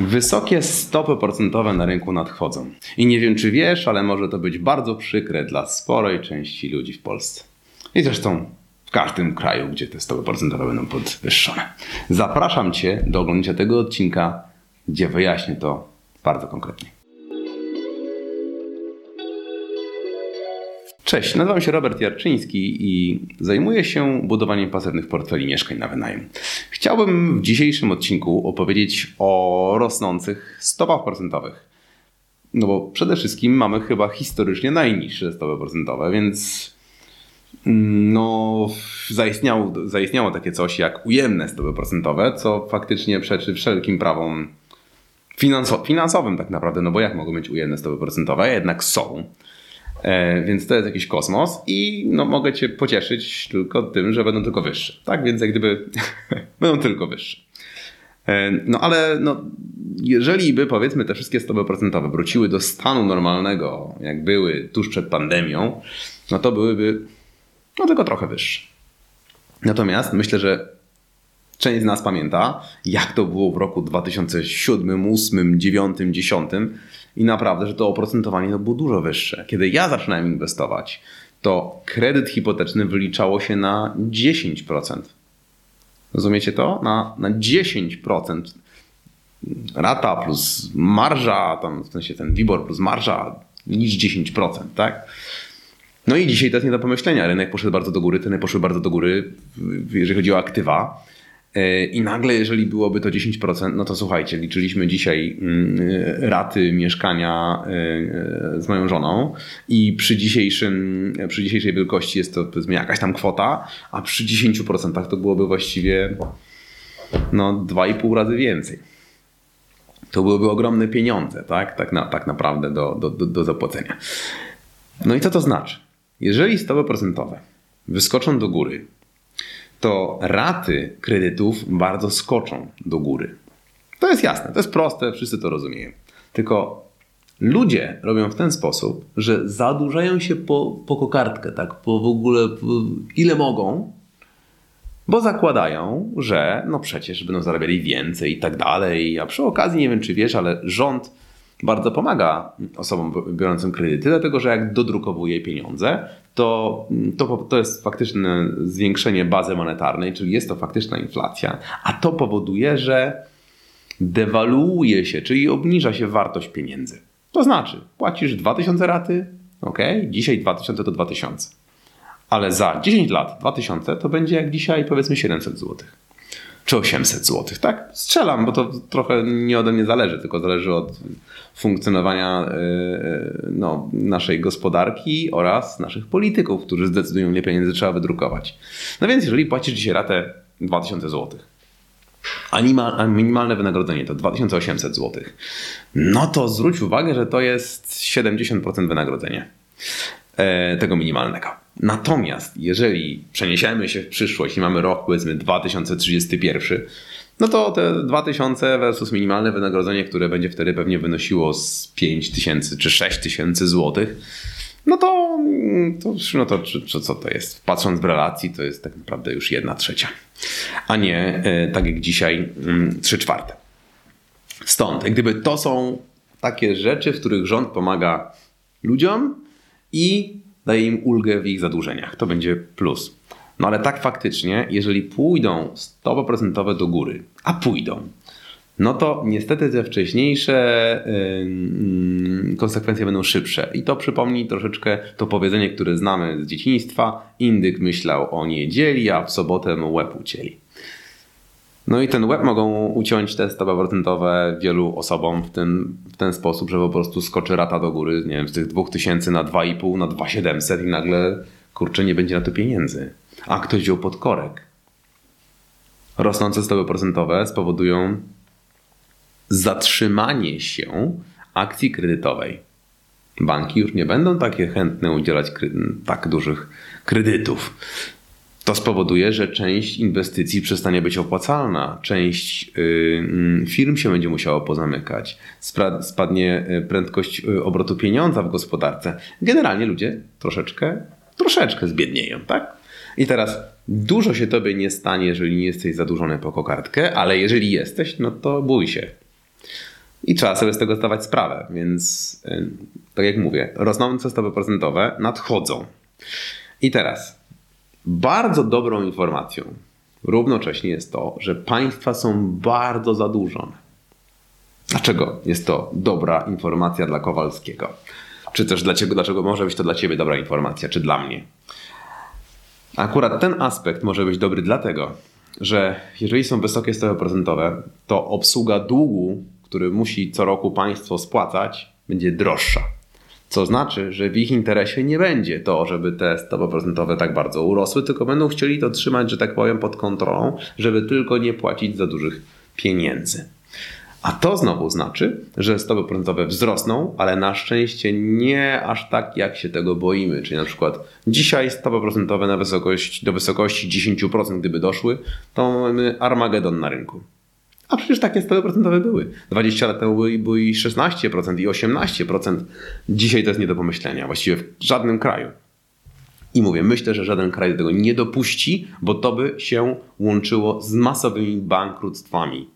Wysokie stopy procentowe na rynku nadchodzą. I nie wiem, czy wiesz, ale może to być bardzo przykre dla sporej części ludzi w Polsce. I zresztą w każdym kraju, gdzie te stopy procentowe będą podwyższone. Zapraszam Cię do oglądania tego odcinka, gdzie wyjaśnię to bardzo konkretnie. Cześć, nazywam się Robert Jarczyński i zajmuję się budowaniem pasywnych portfeli mieszkań na wynajem. Chciałbym w dzisiejszym odcinku opowiedzieć o rosnących stopach procentowych. No bo przede wszystkim mamy chyba historycznie najniższe stopy procentowe, więc mm, no, zaistniało, zaistniało takie coś jak ujemne stopy procentowe, co faktycznie przeczy wszelkim prawom finansowym tak naprawdę, no bo jak mogą być ujemne stopy procentowe? Jednak są. E, więc to jest jakiś kosmos i no, mogę Cię pocieszyć tylko tym, że będą tylko wyższe. Tak, więc jak gdyby będą tylko wyższe. E, no ale no, jeżeli by powiedzmy te wszystkie stopy procentowe wróciły do stanu normalnego, jak były tuż przed pandemią, no to byłyby no tylko trochę wyższe. Natomiast myślę, że część z nas pamięta, jak to było w roku 2007, 2008, 2009, 2010 i naprawdę, że to oprocentowanie to było dużo wyższe. Kiedy ja zaczynałem inwestować, to kredyt hipoteczny wyliczało się na 10%. Rozumiecie to? Na, na 10%. Rata plus marża, tam w sensie ten WIBOR plus marża niż 10%, tak? No i dzisiaj to jest nie do pomyślenia. Rynek poszedł bardzo do góry, ceny poszły bardzo do góry, jeżeli chodzi o aktywa. I nagle, jeżeli byłoby to 10%, no to słuchajcie, liczyliśmy dzisiaj mm, raty mieszkania e, z moją żoną i przy, dzisiejszym, przy dzisiejszej wielkości jest to powiedzmy jakaś tam kwota, a przy 10% to byłoby właściwie no 2,5 razy więcej. To byłyby ogromne pieniądze, tak, tak, na, tak naprawdę do, do, do zapłacenia. No i co to znaczy? Jeżeli stopy procentowe wyskoczą do góry to raty kredytów bardzo skoczą do góry. To jest jasne, to jest proste, wszyscy to rozumieją. Tylko ludzie robią w ten sposób, że zadłużają się po, po kokardkę, tak, po w ogóle po ile mogą, bo zakładają, że no przecież będą zarabiali więcej i tak dalej. A przy okazji, nie wiem czy wiesz, ale rząd bardzo pomaga osobom biorącym kredyty, dlatego że jak dodrukowuje pieniądze, to, to, to jest faktyczne zwiększenie bazy monetarnej, czyli jest to faktyczna inflacja, a to powoduje, że dewaluuje się, czyli obniża się wartość pieniędzy. To znaczy, płacisz 2000 raty, ok, dzisiaj 2000 to 2000, ale za 10 lat 2000 to będzie jak dzisiaj powiedzmy 700 złotych czy 800 zł, tak? Strzelam, bo to trochę nie ode mnie zależy, tylko zależy od funkcjonowania e, e, no, naszej gospodarki oraz naszych polityków, którzy zdecydują, ile pieniędzy trzeba wydrukować. No więc jeżeli płacisz dzisiaj ratę 2000 zł, a minimalne wynagrodzenie to 2800 zł, no to zwróć uwagę, że to jest 70% wynagrodzenia e, tego minimalnego. Natomiast jeżeli przeniesiemy się w przyszłość i mamy rok powiedzmy 2031, no to te 2000 versus minimalne wynagrodzenie, które będzie wtedy pewnie wynosiło z 5000 czy 6000 złotych, no to, to, no to czy, co to jest? Patrząc w relacji, to jest tak naprawdę już jedna trzecia, a nie e, tak jak dzisiaj mm, trzy czwarte. Stąd, jak gdyby to są takie rzeczy, w których rząd pomaga ludziom i daje im ulgę w ich zadłużeniach. To będzie plus. No ale tak faktycznie, jeżeli pójdą stopy procentowe do góry, a pójdą, no to niestety te wcześniejsze yy, konsekwencje będą szybsze. I to przypomni troszeczkę to powiedzenie, które znamy z dzieciństwa. Indyk myślał o niedzieli, a w sobotę łeb ucięli. No i ten łeb mogą uciąć te stopy procentowe wielu osobom w ten, w ten sposób, że po prostu skoczy rata do góry, nie wiem, z tych 2000 na 2,5, na 2700 i nagle kurczę nie będzie na to pieniędzy. A ktoś wziął pod korek. Rosnące stopy procentowe spowodują zatrzymanie się akcji kredytowej. Banki już nie będą takie chętne udzielać tak dużych kredytów to spowoduje, że część inwestycji przestanie być opłacalna, część y, firm się będzie musiało pozamykać, spadnie y, prędkość y, obrotu pieniądza w gospodarce. Generalnie ludzie troszeczkę, troszeczkę zbiednieją, tak? I teraz dużo się tobie nie stanie, jeżeli nie jesteś zadłużony po kokardkę, ale jeżeli jesteś, no to bój się. I trzeba sobie z tego zdawać sprawę. Więc, tak jak mówię, rosnące stopy procentowe nadchodzą. I teraz, bardzo dobrą informacją równocześnie jest to, że państwa są bardzo zadłużone. Dlaczego jest to dobra informacja dla Kowalskiego? Czy też dlaczego, dlaczego może być to dla Ciebie dobra informacja, czy dla mnie? Akurat ten aspekt może być dobry dlatego, że jeżeli są wysokie stopy procentowe, to obsługa długu, który musi co roku państwo spłacać, będzie droższa. Co znaczy, że w ich interesie nie będzie to, żeby te stopy procentowe tak bardzo urosły, tylko będą chcieli to trzymać, że tak powiem, pod kontrolą, żeby tylko nie płacić za dużych pieniędzy. A to znowu znaczy, że stopy procentowe wzrosną, ale na szczęście nie aż tak, jak się tego boimy. Czyli na przykład dzisiaj stopy procentowe na wysokość, do wysokości 10%, gdyby doszły, to mamy Armagedon na rynku. A przecież takie procentowe były. 20 lat temu były, były i 16% i 18%. Dzisiaj to jest nie do pomyślenia, właściwie w żadnym kraju. I mówię, myślę, że żaden kraj do tego nie dopuści, bo to by się łączyło z masowymi bankructwami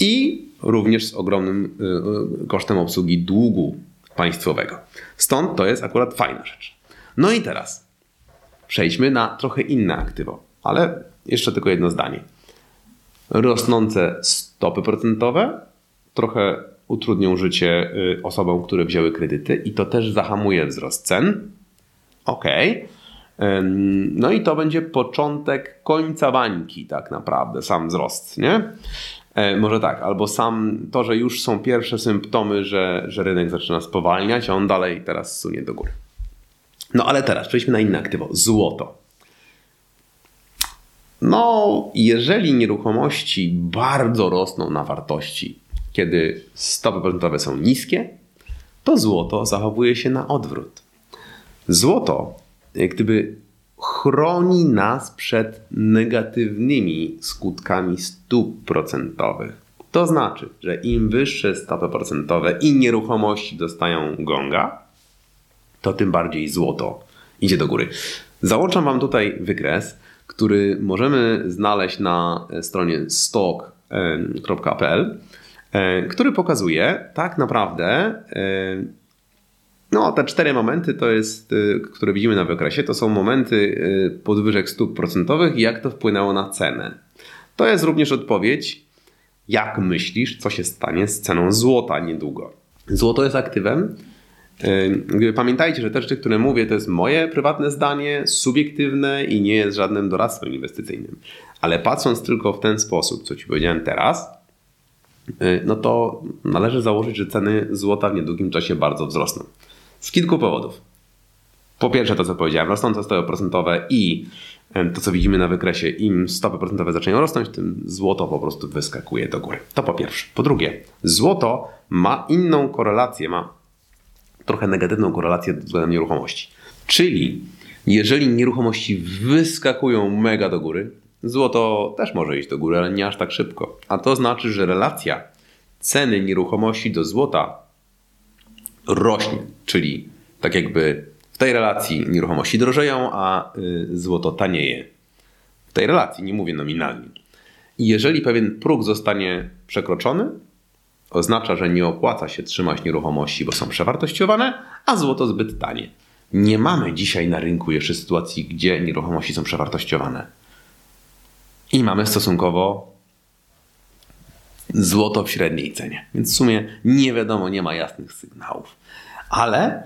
i również z ogromnym y, y, kosztem obsługi długu państwowego. Stąd to jest akurat fajna rzecz. No i teraz przejdźmy na trochę inne aktywo, ale jeszcze tylko jedno zdanie. Rosnące stopy procentowe trochę utrudnią życie y, osobom, które wzięły kredyty i to też zahamuje wzrost cen. Ok. No i to będzie początek końca bańki, tak naprawdę, sam wzrost, nie? E, może tak, albo sam to, że już są pierwsze symptomy, że, że rynek zaczyna spowalniać, a on dalej teraz sunie do góry. No ale teraz przejdźmy na inne aktywo. Złoto. No, jeżeli nieruchomości bardzo rosną na wartości, kiedy stopy procentowe są niskie, to złoto zachowuje się na odwrót. Złoto, jak gdyby chroni nas przed negatywnymi skutkami stóp procentowych. To znaczy, że im wyższe stopy procentowe i nieruchomości dostają gonga, to tym bardziej złoto idzie do góry. Załączam Wam tutaj wykres, który możemy znaleźć na stronie stock.pl, e, który pokazuje tak naprawdę e, no, te cztery momenty to jest, które widzimy na wykresie, to są momenty podwyżek stóp procentowych i jak to wpłynęło na cenę. To jest również odpowiedź, jak myślisz, co się stanie z ceną złota niedługo. Złoto jest aktywem. Y, pamiętajcie, że te rzeczy, które mówię, to jest moje prywatne zdanie, subiektywne i nie jest żadnym doradztwem inwestycyjnym. Ale patrząc tylko w ten sposób, co Ci powiedziałem teraz, no to należy założyć, że ceny złota w niedługim czasie bardzo wzrosną. Z kilku powodów. Po pierwsze to, co powiedziałem, rosnące stopy procentowe i to, co widzimy na wykresie, im stopy procentowe zaczynają rosnąć, tym złoto po prostu wyskakuje do góry. To po pierwsze. Po drugie, złoto ma inną korelację, ma trochę negatywną korelację względem nieruchomości. Czyli jeżeli nieruchomości wyskakują mega do góry, złoto też może iść do góry, ale nie aż tak szybko. A to znaczy, że relacja ceny nieruchomości do złota rośnie, czyli tak jakby w tej relacji nieruchomości drożeją, a y, złoto tanieje. W tej relacji, nie mówię nominalnie. Jeżeli pewien próg zostanie przekroczony, oznacza, że nie opłaca się trzymać nieruchomości, bo są przewartościowane, a złoto zbyt tanie. Nie mamy dzisiaj na rynku jeszcze sytuacji, gdzie nieruchomości są przewartościowane. I mamy stosunkowo złoto w średniej cenie. Więc w sumie nie wiadomo, nie ma jasnych sygnałów. Ale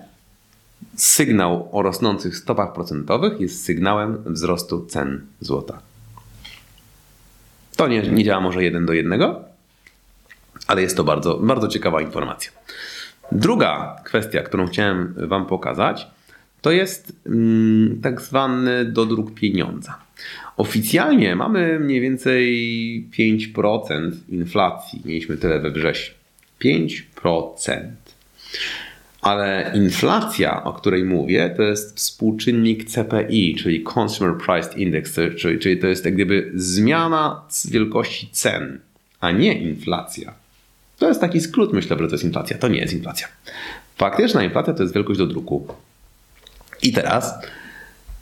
sygnał o rosnących stopach procentowych jest sygnałem wzrostu cen złota. To nie, nie działa może jeden do jednego, ale jest to bardzo, bardzo ciekawa informacja. Druga kwestia, którą chciałem Wam pokazać, to jest mm, tak zwany dodruk pieniądza. Oficjalnie mamy mniej więcej 5% inflacji. Mieliśmy tyle we wrześniu. 5%. Ale inflacja, o której mówię, to jest współczynnik CPI, czyli Consumer Price Index, czyli, czyli to jest jak gdyby zmiana wielkości cen, a nie inflacja. To jest taki skrót, myślę, że to jest inflacja. To nie jest inflacja. Faktyczna inflacja to jest wielkość do druku. I teraz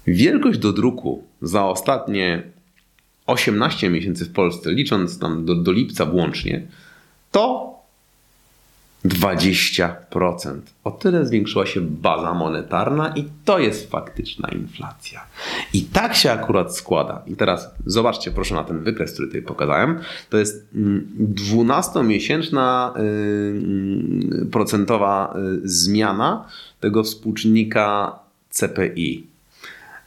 Wielkość do druku za ostatnie 18 miesięcy w Polsce, licząc tam do, do lipca włącznie, to 20%. O tyle zwiększyła się baza monetarna i to jest faktyczna inflacja. I tak się akurat składa. I teraz zobaczcie proszę na ten wykres, który tutaj pokazałem. To jest 12-miesięczna mm, y, y, procentowa y, zmiana tego współczynnika CPI.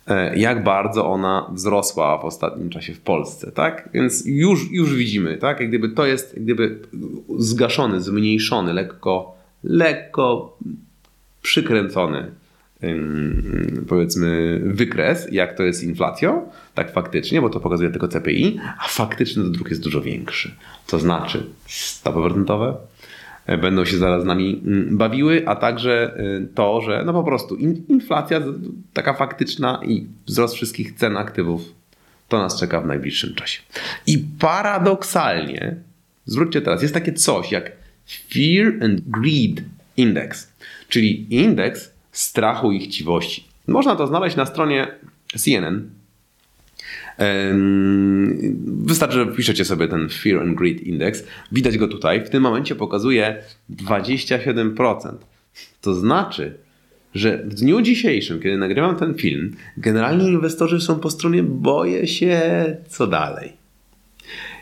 E, jak bardzo ona wzrosła w ostatnim czasie w Polsce, tak? Więc już, już widzimy, tak? Jak gdyby to jest jak gdyby zgaszony, zmniejszony, lekko, lekko przykręcony powiedzmy wykres, jak to jest inflacją, tak faktycznie, bo to pokazuje tylko CPI, a faktyczny dodruk jest dużo większy. To znaczy stopy procentowe, będą się zaraz z nami mm, bawiły, a także e, to, że no po prostu inflacja taka faktyczna i wzrost wszystkich cen aktywów to nas czeka w najbliższym czasie. I paradoksalnie, zwróćcie teraz, jest takie coś jak Fear and Greed Index, czyli indeks strachu i chciwości. Można to znaleźć na stronie CNN, Wystarczy, że wpiszecie sobie ten Fear and Greed Index. Widać go tutaj. W tym momencie pokazuje 27%. To znaczy, że w dniu dzisiejszym, kiedy nagrywam ten film, generalnie inwestorzy są po stronie boję się co dalej.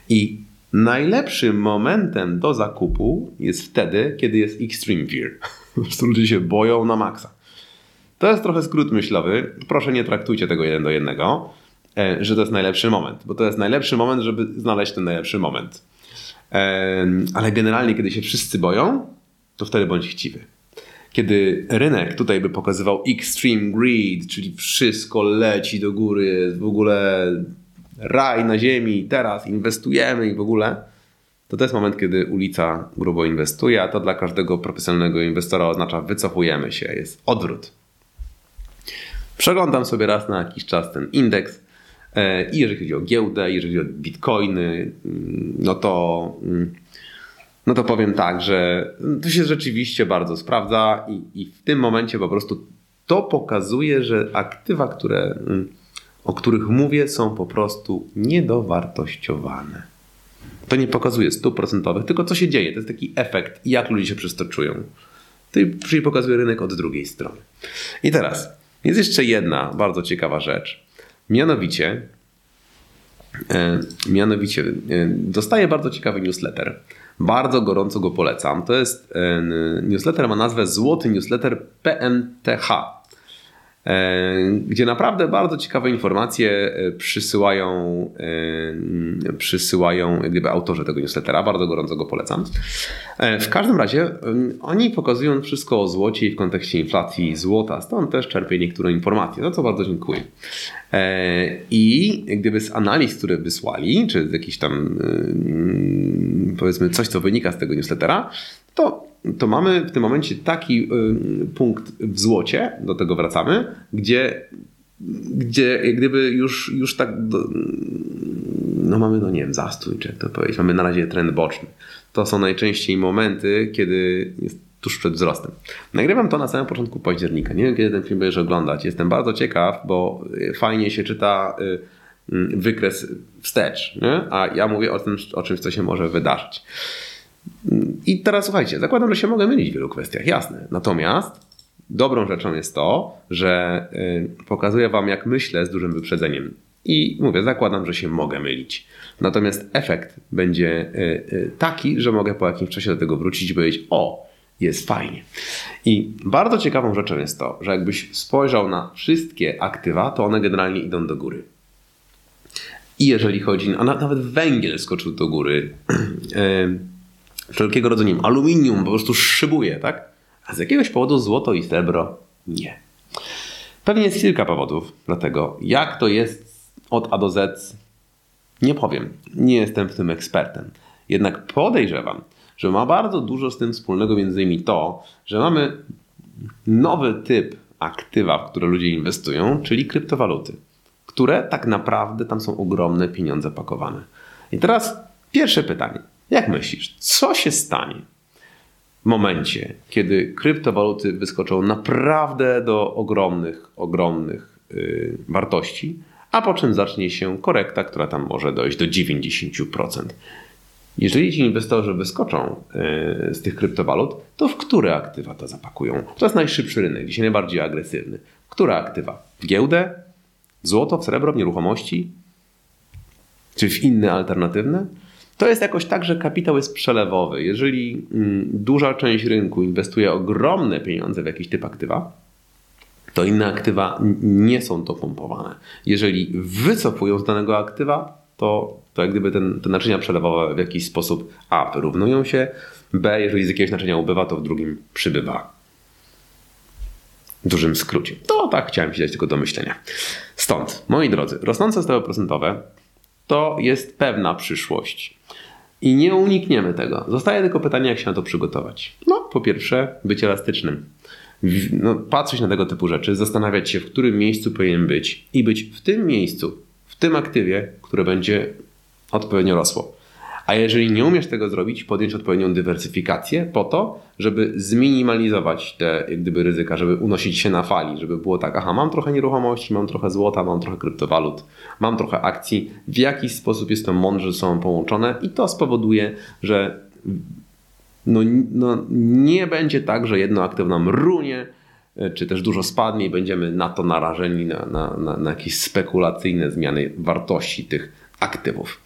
I najlepszym momentem do zakupu jest wtedy, kiedy jest extreme fear. Po prostu ludzie się boją na maksa. To jest trochę skrót myślowy. Proszę nie traktujcie tego jeden do jednego. E, że to jest najlepszy moment, bo to jest najlepszy moment, żeby znaleźć ten najlepszy moment. Ale generalnie, kiedy się wszyscy boją, to wtedy bądź chciwy. Kiedy rynek tutaj by pokazywał extreme greed, czyli wszystko leci do góry, w ogóle raj na ziemi, teraz inwestujemy i w ogóle, to to jest moment, kiedy ulica grubo inwestuje, a to dla każdego profesjonalnego inwestora oznacza wycofujemy się, jest odwrót. Przeglądam sobie raz na jakiś czas ten indeks, E, I jeżeli chodzi o giełdę, jeżeli chodzi o bitcoiny, mm, no to, mm, no to powiem tak, że to się rzeczywiście bardzo sprawdza i, i w tym momencie po prostu to pokazuje, że aktywa, które, mm, o których mówię, są po prostu niedowartościowane. To nie pokazuje stóp procentowych, tylko co się dzieje. To jest taki efekt, jak ludzie się przez to czują. Czyli pokazuje rynek od drugiej strony. I teraz jest jeszcze jedna bardzo ciekawa rzecz. Mianowicie, e, mianowicie e, dostaję bardzo ciekawy newsletter. Bardzo gorąco go polecam. To jest e, newsletter, ma nazwę Złoty Newsletter PNTH. E, gdzie naprawdę bardzo ciekawe informacje e, przysyłają, e, przysyłają gdyby autorzy tego newslettera. Bardzo gorąco go polecam. W każdym razie oni pokazują wszystko o złocie i w kontekście inflacji złota, stąd też czerpię niektóre informacje, za co bardzo dziękuję. I gdyby z analiz, które wysłali, czy z jakiś tam powiedzmy coś, co wynika z tego newslettera, to to mamy w tym momencie taki y, punkt w złocie, do tego wracamy, gdzie, gdzie jak gdyby już, już tak, do, no mamy, no nie wiem, zastój, czy jak to powiedzieć, mamy na razie trend boczny. To są najczęściej momenty, kiedy jest tuż przed wzrostem. Nagrywam to na samym początku października. Nie wiem, kiedy ten film będziesz oglądać. Jestem bardzo ciekaw, bo fajnie się czyta y, y, wykres wstecz, nie? a ja mówię o tym, o czymś, co się może wydarzyć. I teraz słuchajcie, zakładam, że się mogę mylić w wielu kwestiach, jasne. Natomiast dobrą rzeczą jest to, że y, pokazuję Wam, jak myślę z dużym wyprzedzeniem. I mówię, zakładam, że się mogę mylić. Natomiast efekt będzie y, y, taki, że mogę po jakimś czasie do tego wrócić i powiedzieć: O, jest fajnie. I bardzo ciekawą rzeczą jest to, że jakbyś spojrzał na wszystkie aktywa, to one generalnie idą do góry. I jeżeli chodzi, a nawet węgiel skoczył do góry. wszelkiego rodzaju aluminium po prostu szybuje, tak? A z jakiegoś powodu złoto i srebro nie. Pewnie jest kilka powodów, dlatego jak to jest od A do Z, nie powiem. Nie jestem w tym ekspertem. Jednak podejrzewam, że ma bardzo dużo z tym wspólnego między innymi to, że mamy nowy typ aktywa, w które ludzie inwestują, czyli kryptowaluty, które tak naprawdę tam są ogromne pieniądze pakowane. I teraz pierwsze pytanie. Jak myślisz, co się stanie w momencie, kiedy kryptowaluty wyskoczą naprawdę do ogromnych, ogromnych yy, wartości, a po czym zacznie się korekta, która tam może dojść do 90%? Jeżeli ci inwestorzy wyskoczą e, z tych kryptowalut, to w które aktywa to zapakują? To jest najszybszy rynek, dzisiaj najbardziej agresywny. Które aktywa? W giełdę? Złoto, w srebro, w nieruchomości? Czy w inne alternatywne? To jest jakoś tak, że kapitał jest przelewowy. Jeżeli mm, duża część rynku inwestuje ogromne pieniądze w jakiś typ aktywa, to inne aktywa nie są to pompowane. Jeżeli wycofują z danego aktywa, to, to jak gdyby ten, te naczynia przelewowe w jakiś sposób A wyrównują się, B, jeżeli z jakiegoś naczynia ubywa, to w drugim przybywa. W dużym skrócie. To tak chciałem się dać tylko do myślenia. Stąd, moi drodzy, rosnące stopy procentowe to jest pewna przyszłość. I nie unikniemy tego. Zostaje tylko pytanie, jak się na to przygotować. No, po pierwsze, być elastycznym. No, patrzeć na tego typu rzeczy, zastanawiać się, w którym miejscu powinien być i być w tym miejscu, w tym aktywie, które będzie odpowiednio rosło. A jeżeli nie umiesz tego zrobić, podjąć odpowiednią dywersyfikację po to, żeby zminimalizować te jak gdyby ryzyka, żeby unosić się na fali, żeby było tak, aha, mam trochę nieruchomości, mam trochę złota, mam trochę kryptowalut, mam trochę akcji, w jakiś sposób jest to mądrze ze sobą połączone i to spowoduje, że no, no, nie będzie tak, że jedno aktyw nam runie, e, czy też dużo spadnie i będziemy na to narażeni, na, na, na, na jakieś spekulacyjne zmiany wartości tych aktywów.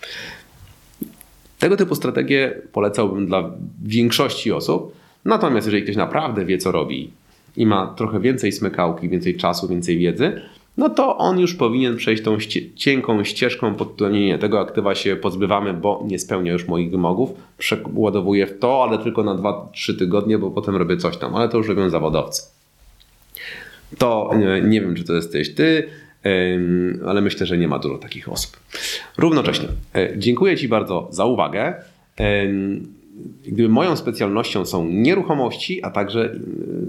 Tego typu strategię polecałbym dla większości osób. Natomiast jeżeli ktoś naprawdę wie, co robi i ma trochę więcej smykałki, więcej czasu, więcej wiedzy, no to on już powinien przejść tą cienką ścieżką pod tytułem nie, nie, tego aktywa się pozbywamy, bo nie spełnia już moich wymogów. Przeładowuję w to, ale tylko na 2-3 tygodnie, bo potem robię coś tam, ale to już robią zawodowcy. To nie, nie wiem, czy to jesteś ty, ale myślę, że nie ma dużo takich osób. Równocześnie e, dziękuję Ci bardzo za uwagę. Gdyby moją specjalnością są nieruchomości, a także e,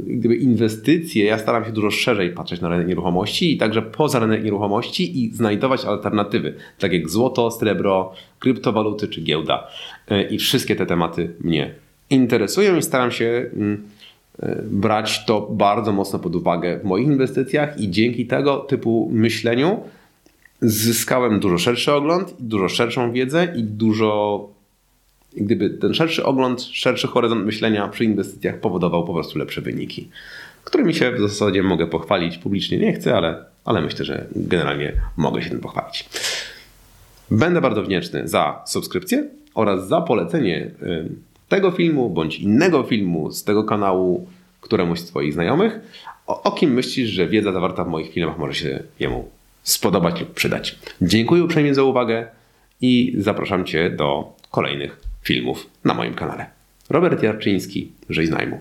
gdyby inwestycje, ja staram się dużo szerzej patrzeć na rynek nieruchomości i także poza rynek nieruchomości i znajdować alternatywy, tak jak złoto, srebro, kryptowaluty czy giełda. E, I wszystkie te tematy mnie interesują i staram się mm, brać to bardzo mocno pod uwagę w moich inwestycjach i dzięki tego typu myśleniu zyskałem dużo szerszy ogląd, dużo szerszą wiedzę i dużo gdyby ten szerszy ogląd, szerszy horyzont myślenia przy inwestycjach powodował po prostu lepsze wyniki, którymi się w zasadzie mogę pochwalić. Publicznie nie chcę, ale, ale myślę, że generalnie mogę się tym pochwalić. Będę bardzo wdzięczny za subskrypcję oraz za polecenie tego filmu bądź innego filmu z tego kanału któremuś z Twoich znajomych, o, o kim myślisz, że wiedza zawarta w moich filmach może się jemu spodobać lub przydać. Dziękuję uprzejmie za uwagę i zapraszam Cię do kolejnych filmów na moim kanale. Robert Jarczyński, Żyj z najmu.